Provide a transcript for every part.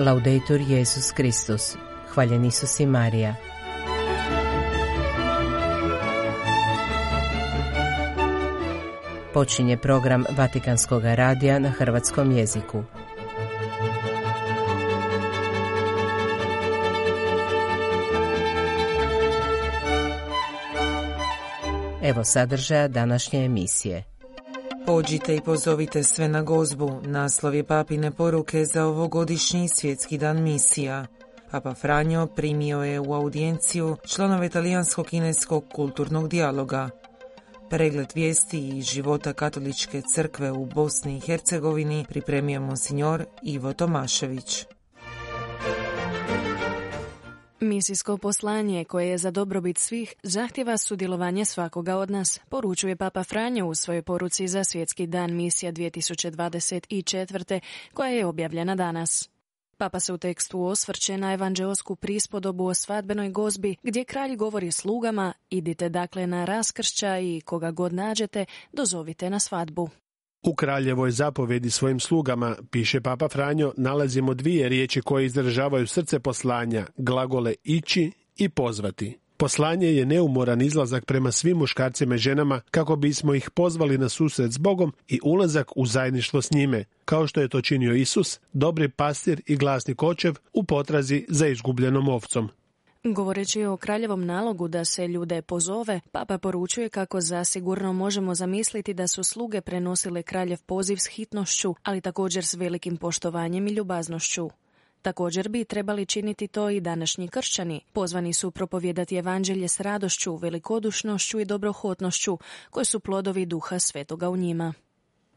Laudetur Jezus Kristus. Hvaljen Isus i Marija. Počinje program Vatikanskog radija na hrvatskom jeziku. Evo sadržaja današnje emisije. Pođite i pozovite sve na gozbu, naslov je papine poruke za ovogodišnji svjetski dan misija. Papa Franjo primio je u audijenciju članove talijansko-kineskog kulturnog dijaloga. Pregled vijesti i života katoličke crkve u Bosni i Hercegovini pripremio monsignor Ivo Tomašević. Misijsko poslanje koje je za dobrobit svih zahtjeva sudjelovanje svakoga od nas, poručuje Papa Franjo u svojoj poruci za svjetski dan misija 2024. koja je objavljena danas. Papa se u tekstu osvrće na evanđeosku prispodobu o svadbenoj gozbi gdje kralj govori slugama idite dakle na raskršća i koga god nađete dozovite na svadbu. U kraljevoj zapovedi svojim slugama, piše Papa Franjo, nalazimo dvije riječi koje izražavaju srce poslanja, glagole ići i pozvati. Poslanje je neumoran izlazak prema svim muškarcima i ženama kako bismo ih pozvali na susret s Bogom i ulazak u zajedništvo s njime, kao što je to činio Isus, dobri pastir i glasni kočev u potrazi za izgubljenom ovcom. Govoreći o kraljevom nalogu da se ljude pozove, papa poručuje kako zasigurno možemo zamisliti da su sluge prenosile kraljev poziv s hitnošću, ali također s velikim poštovanjem i ljubaznošću. Također bi trebali činiti to i današnji kršćani. Pozvani su propovjedati evanđelje s radošću, velikodušnošću i dobrohotnošću, koje su plodovi duha svetoga u njima.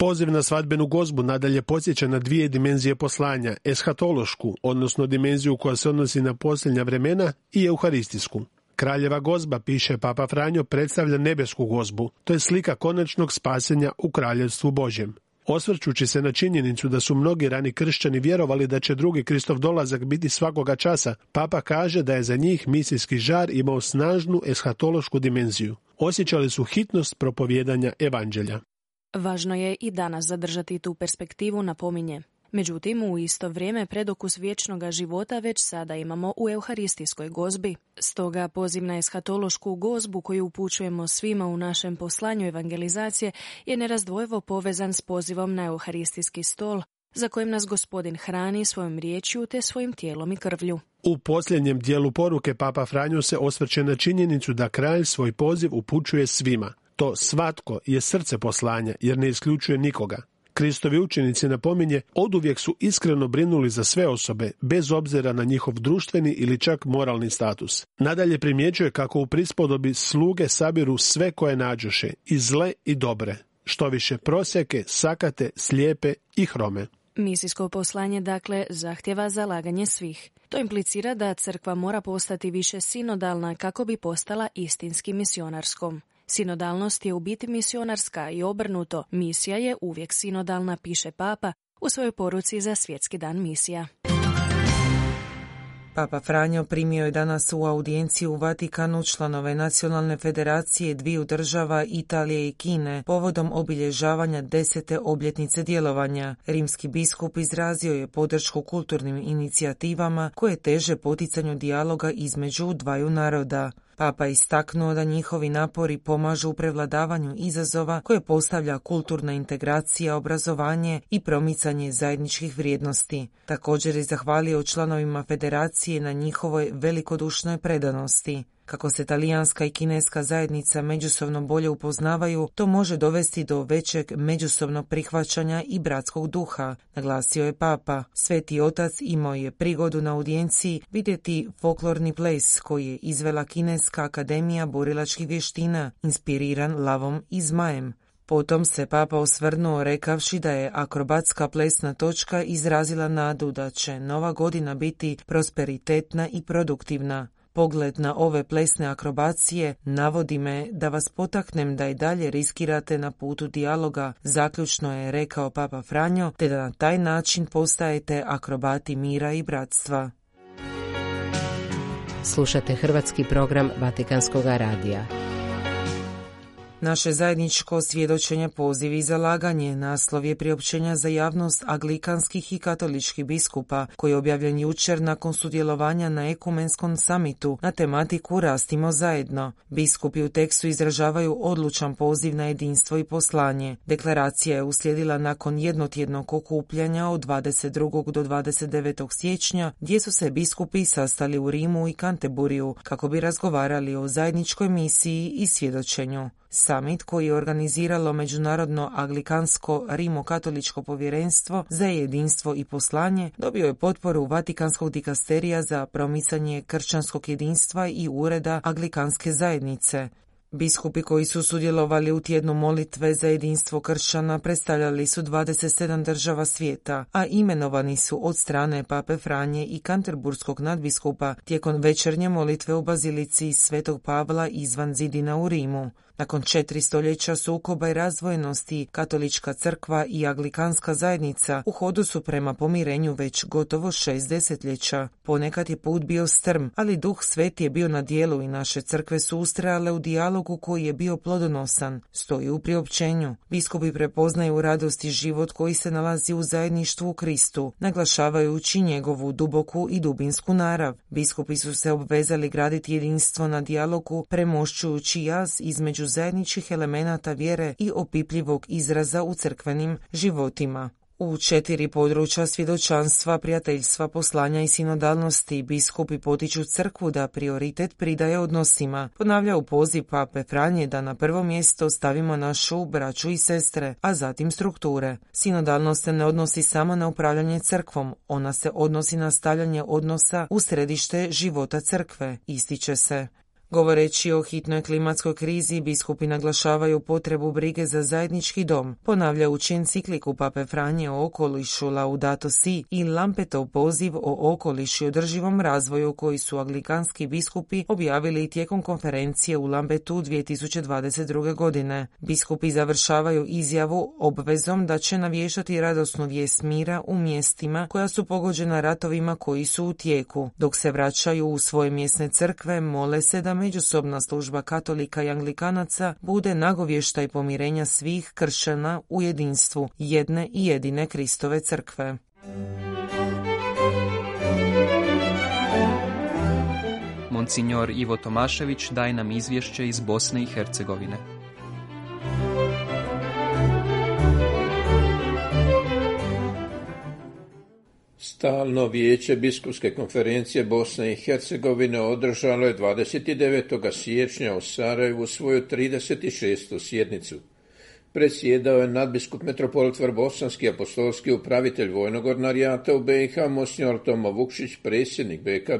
Poziv na svadbenu gozbu nadalje podsjeća na dvije dimenzije poslanja, eshatološku, odnosno dimenziju koja se odnosi na posljednja vremena i euharistijsku. Kraljeva gozba, piše Papa Franjo, predstavlja nebesku gozbu, to je slika konačnog spasenja u kraljevstvu Božjem. Osvrćući se na činjenicu da su mnogi rani kršćani vjerovali da će drugi Kristov dolazak biti svakoga časa, Papa kaže da je za njih misijski žar imao snažnu eshatološku dimenziju. Osjećali su hitnost propovjedanja evanđelja. Važno je i danas zadržati tu perspektivu, napominje. Međutim, u isto vrijeme predokus vječnoga života već sada imamo u euharistijskoj gozbi. Stoga poziv na eshatološku gozbu koju upućujemo svima u našem poslanju evangelizacije je nerazdvojivo povezan s pozivom na euharistijski stol, za kojim nas gospodin hrani svojom riječju te svojim tijelom i krvlju. U posljednjem dijelu poruke Papa Franjo se osvrće na činjenicu da kralj svoj poziv upućuje svima. To svatko je srce poslanja jer ne isključuje nikoga. Kristovi učenici napominje, oduvijek su iskreno brinuli za sve osobe, bez obzira na njihov društveni ili čak moralni status. Nadalje primjećuje kako u prispodobi sluge sabiru sve koje nađoše, i zle i dobre, što više prosjake, sakate, slijepe i hrome. Misijsko poslanje dakle zahtjeva zalaganje svih. To implicira da crkva mora postati više sinodalna kako bi postala istinski misionarskom. Sinodalnost je u biti misionarska i obrnuto, misija je uvijek sinodalna, piše Papa u svojoj poruci za svjetski dan misija. Papa Franjo primio je danas u audijenciju u Vatikanu članove Nacionalne federacije dviju država Italije i Kine povodom obilježavanja desete obljetnice djelovanja. Rimski biskup izrazio je podršku kulturnim inicijativama koje teže poticanju dijaloga između dvaju naroda. Papa istaknuo da njihovi napori pomažu u prevladavanju izazova koje postavlja kulturna integracija, obrazovanje i promicanje zajedničkih vrijednosti. Također je zahvalio članovima federacije na njihovoj velikodušnoj predanosti. Kako se talijanska i kineska zajednica međusobno bolje upoznavaju, to može dovesti do većeg međusobnog prihvaćanja i bratskog duha, naglasio je papa. Sveti otac imao je prigodu na audijenciji vidjeti folklorni ples koji je izvela Kineska akademija borilačkih vještina, inspiriran lavom i zmajem. Potom se papa osvrnuo rekavši da je akrobatska plesna točka izrazila nadu da će nova godina biti prosperitetna i produktivna. Pogled na ove plesne akrobacije navodi me da vas potaknem da i dalje riskirate na putu dijaloga, zaključno je rekao Papa Franjo, te da na taj način postajete akrobati mira i bratstva. Slušate hrvatski program Vatikanskog radija. Naše zajedničko svjedočenje poziv i zalaganje naslov je priopćenja za javnost aglikanskih i katoličkih biskupa koji je objavljen jučer nakon sudjelovanja na ekumenskom samitu na tematiku Rastimo zajedno. Biskupi u tekstu izražavaju odlučan poziv na jedinstvo i poslanje. Deklaracija je uslijedila nakon jednotjednog okupljanja od 22. do 29. siječnja gdje su se biskupi sastali u Rimu i Kanteburiju kako bi razgovarali o zajedničkoj misiji i svjedočenju. Summit koji je organiziralo Međunarodno Aglikansko Rimo-katoličko povjerenstvo za jedinstvo i poslanje dobio je potporu Vatikanskog dikasterija za promicanje kršćanskog jedinstva i ureda Aglikanske zajednice. Biskupi koji su sudjelovali u tjednu molitve za jedinstvo kršćana predstavljali su 27 država svijeta, a imenovani su od strane Pape Franje i Kanterburskog nadbiskupa tijekom večernje molitve u Bazilici Svetog Pavla izvan zidina u Rimu. Nakon četiri stoljeća sukoba i razvojenosti, katolička crkva i aglikanska zajednica u hodu su prema pomirenju već gotovo šest desetljeća. Ponekad je put bio strm, ali duh sveti je bio na dijelu i naše crkve su ustrajale u dijalogu koji je bio plodonosan, stoji u priopćenju. Biskupi prepoznaju radost i život koji se nalazi u zajedništvu u Kristu, naglašavajući njegovu duboku i dubinsku narav. Biskupi su se obvezali graditi jedinstvo na dijalogu, premošćujući jaz između zajedničkih elemenata vjere i opipljivog izraza u crkvenim životima. U četiri područja svjedočanstva, prijateljstva, poslanja i sinodalnosti biskupi potiču crkvu da prioritet pridaje odnosima. Ponavlja u poziv pape Franje da na prvo mjesto stavimo našu braću i sestre, a zatim strukture. Sinodalnost se ne odnosi samo na upravljanje crkvom, ona se odnosi na stavljanje odnosa u središte života crkve, ističe se. Govoreći o hitnoj klimatskoj krizi, biskupi naglašavaju potrebu brige za zajednički dom, ponavljajući encikliku Pape Franje o okolišu Laudato Si i Lampetov poziv o okolišu i održivom razvoju koji su aglikanski biskupi objavili tijekom konferencije u Lampetu 2022. godine. Biskupi završavaju izjavu obvezom da će navješati radosnu vijest mira u mjestima koja su pogođena ratovima koji su u tijeku. Dok se vraćaju u svoje mjesne crkve, mole se da međusobna služba katolika i anglikanaca bude nagovještaj pomirenja svih kršćana u jedinstvu jedne i jedine Kristove crkve. Monsignor Ivo Tomašević daje nam izvješće iz Bosne i Hercegovine. Stalno vijeće biskupske konferencije Bosne i Hercegovine održalo je 29. siječnja u Sarajevu svoju 36. sjednicu. Presjedao je nadbiskup metropolit Vrbosanski apostolski upravitelj vojnog ordinarijata u BiH, Mosnjor Tomo Vukšić, predsjednik BK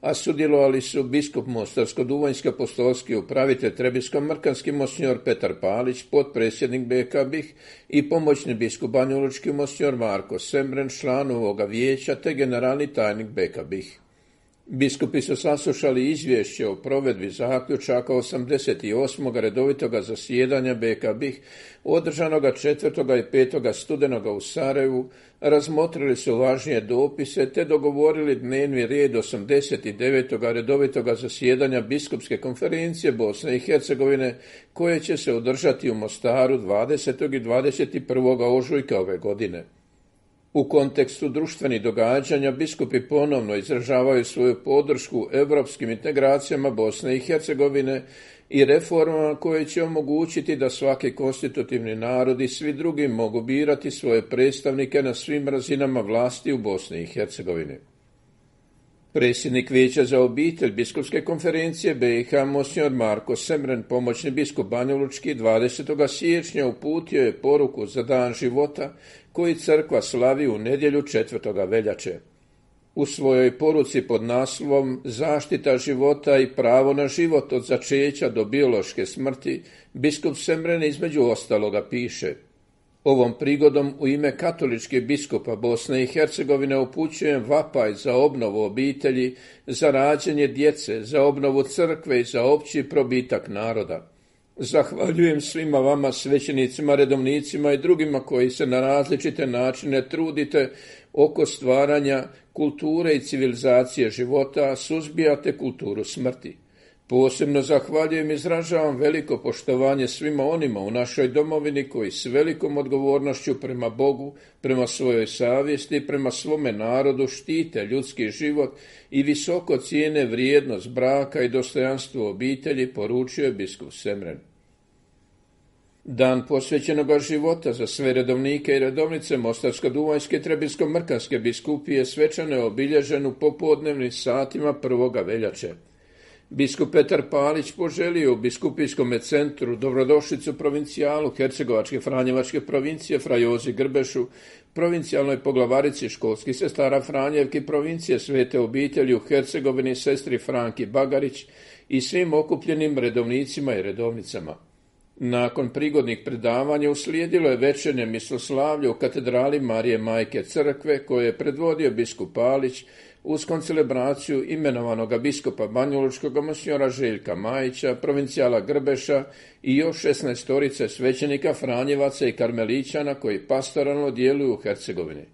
a sudjelovali su biskup Mostarsko-Duvanjski apostolski upravitelj Trebisko-Mrkanski mosnjor Petar Palić, potpredsjednik BK i pomoćni biskup Banjolučki mosnjor Marko Semren, član ovoga vijeća te generalni tajnik BK Biskupi su saslušali izvješće o provedbi zaključaka 88. redovitoga zasjedanja BKB održanoga 4. i 5. studenoga u Sarajevu, razmotrili su važnije dopise te dogovorili dnevni red 89. redovitoga zasjedanja Biskupske konferencije Bosne i Hercegovine koje će se održati u Mostaru 20. i 21. ožujka ove godine. U kontekstu društvenih događanja biskupi ponovno izražavaju svoju podršku europskim integracijama Bosne i Hercegovine i reformama koje će omogućiti da svaki konstitutivni narod i svi drugi mogu birati svoje predstavnike na svim razinama vlasti u Bosni i Hercegovini. Predsjednik Vijeća za obitelj Biskupske konferencije BiH Mosnjor Marko Semren, pomoćni biskup Banjolučki, 20. siječnja uputio je poruku za dan života koji crkva slavi u nedjelju 4. veljače. U svojoj poruci pod naslovom Zaštita života i pravo na život od začeća do biološke smrti, biskup Semren između ostaloga piše – Ovom prigodom u ime katoličke biskupa Bosne i Hercegovine upućujem vapaj za obnovu obitelji, za rađenje djece, za obnovu crkve i za opći probitak naroda. Zahvaljujem svima vama, svećenicima, redovnicima i drugima koji se na različite načine trudite oko stvaranja kulture i civilizacije života, suzbijate kulturu smrti. Posebno zahvaljujem i izražavam veliko poštovanje svima onima u našoj domovini koji s velikom odgovornošću prema Bogu, prema svojoj savjesti, prema svome narodu štite ljudski život i visoko cijene vrijednost braka i dostojanstvo obitelji, poručio je biskup Semren. Dan posvećenoga života za sve redovnike i redovnice Mostarsko-Duvanjske Trebinsko-Mrkanske biskupije svečano je obilježen u popodnevnim satima prvoga veljače. Biskup Petar Palić poželio u biskupijskom centru dobrodošlicu provincijalu Hercegovačke Franjevačke provincije Frajozi Grbešu, provincijalnoj poglavarici školskih sestara Franjevki provincije Svete obitelji u Hercegovini sestri Franki Bagarić i svim okupljenim redovnicima i redovnicama. Nakon prigodnih predavanja uslijedilo je večernje misloslavlje u katedrali Marije Majke Crkve koje je predvodio biskup Palić uz koncelebraciju imenovanog biskupa Banjolučkog monsiora Željka Majića, provincijala Grbeša i još 16 storice svećenika Franjevaca i Karmelićana koji pastoralno djeluju u Hercegovini.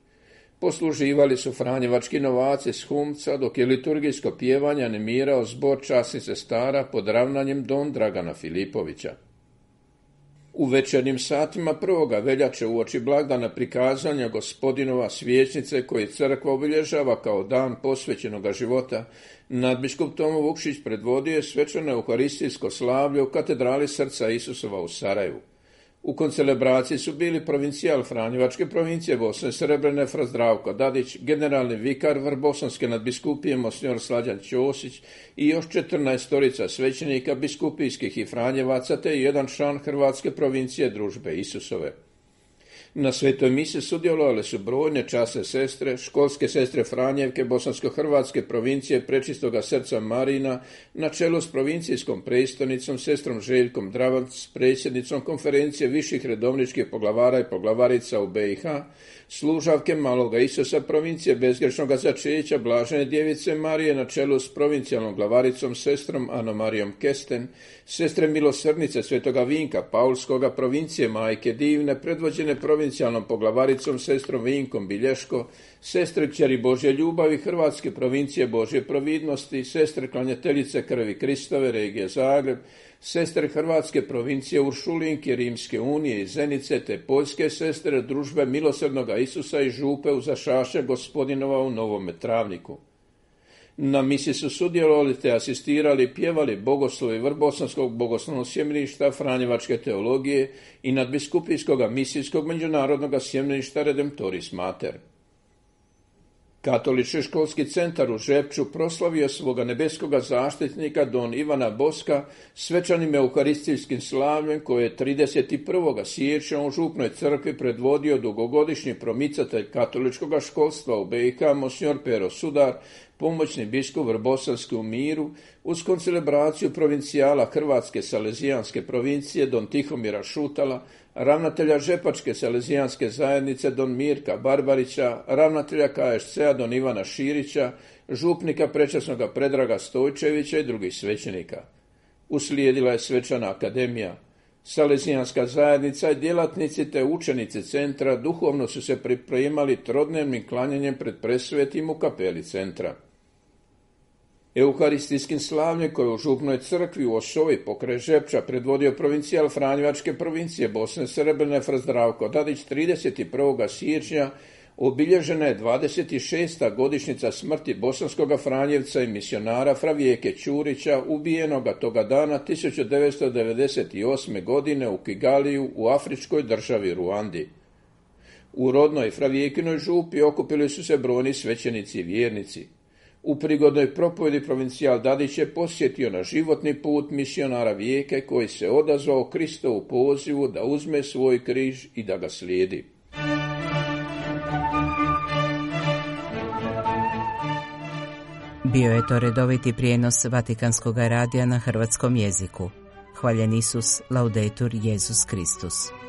Posluživali su Franjevački novaci s Humca, dok je liturgijsko pjevanje animirao zbor časnice stara pod ravnanjem Don Dragana Filipovića. U večernjim satima prvoga veljače uoči blagdana prikazanja gospodinova svječnice koji crkva obilježava kao dan posvećenoga života, nadbiskup Tomo Vukšić predvodio je svečano euharistijsko slavlje u katedrali srca Isusova u Sarajevu. U koncelebraciji su bili provincijal Franjevačke provincije Bosne Srebrene Frazdravko Dadić, generalni vikar Vrbosanske nadbiskupije Mosnjor Slađan Ćosić i još 14 storica svećenika biskupijskih i Franjevaca te jedan član Hrvatske provincije Družbe Isusove. Na svetoj mise sudjelovale su brojne čase sestre, školske sestre Franjevke, bosansko-hrvatske provincije Prečistoga srca Marina, na čelu s provincijskom predstavnicom, sestrom Željkom Dravac, predsjednicom konferencije viših redovničkih poglavara i poglavarica u BiH, služavke Maloga Isusa provincije bezgrešnog začeća Blažene djevice Marije na čelu s provincijalnom glavaricom sestrom Anomarijom Kesten, sestre milosrnice Svetoga Vinka Paulskoga provincije Majke Divne, predvođene provincijalnom poglavaricom sestrom Vinkom Bilješko, sestre kćeri Božje ljubavi Hrvatske provincije Božje providnosti, sestre klanjateljice krvi Kristove regije Zagreb, sestre Hrvatske provincije Uršulinke, Rimske unije i Zenice, te poljske sestre družbe milosrdnoga Isusa i župe u Zašaše gospodinova u Novome Travniku. Na misi su sudjelovali te asistirali, pjevali bogoslovi Vrbosanskog bogoslovnog sjemeništa, Franjevačke teologije i nadbiskupijskog misijskog međunarodnog sjemeništa Redemptoris Mater. Katolički školski centar u Žepču proslavio svoga nebeskoga zaštitnika Don Ivana Boska svečanim euharistijskim slavljem koje je 31. siječnja u Župnoj crkvi predvodio dugogodišnji promicatelj katoličkog školstva u BiH Mosnjor Pero Sudar, pomoćni biskup Vrbosanski u miru, uz koncelebraciju provincijala Hrvatske Salezijanske provincije Don Tihomira Šutala, ravnatelja Žepačke Salezijanske zajednice Don Mirka Barbarića, ravnatelja KSC-a Don Ivana Širića, župnika Prečasnoga Predraga Stojčevića i drugih svećenika. Uslijedila je svečana akademija. Salezijanska zajednica i djelatnici te učenici centra duhovno su se pripremali trodnevnim klanjanjem pred presvetim u kapeli centra. Euharistijskim slavljem koje u župnoj crkvi u Osovi pokraj Žepča predvodio provincijal Franjevačke provincije Bosne Srebrne Frazdravko Dadić 31. siječnja obilježena je 26. godišnjica smrti bosanskog Franjevca i misionara Fravijeke Ćurića, ubijenoga toga dana 1998. godine u Kigaliju u afričkoj državi Ruandi. U rodnoj Fravijekinoj župi okupili su se brojni svećenici i vjernici. U prigodnoj propovedi provincijal Dadić je posjetio na životni put misionara Vijeke koji se odazvao Kristovu pozivu da uzme svoj križ i da ga slijedi. Bio je to redoviti prijenos Vatikanskog radija na hrvatskom jeziku. Hvaljen Isus, laudetur Jezus Kristus.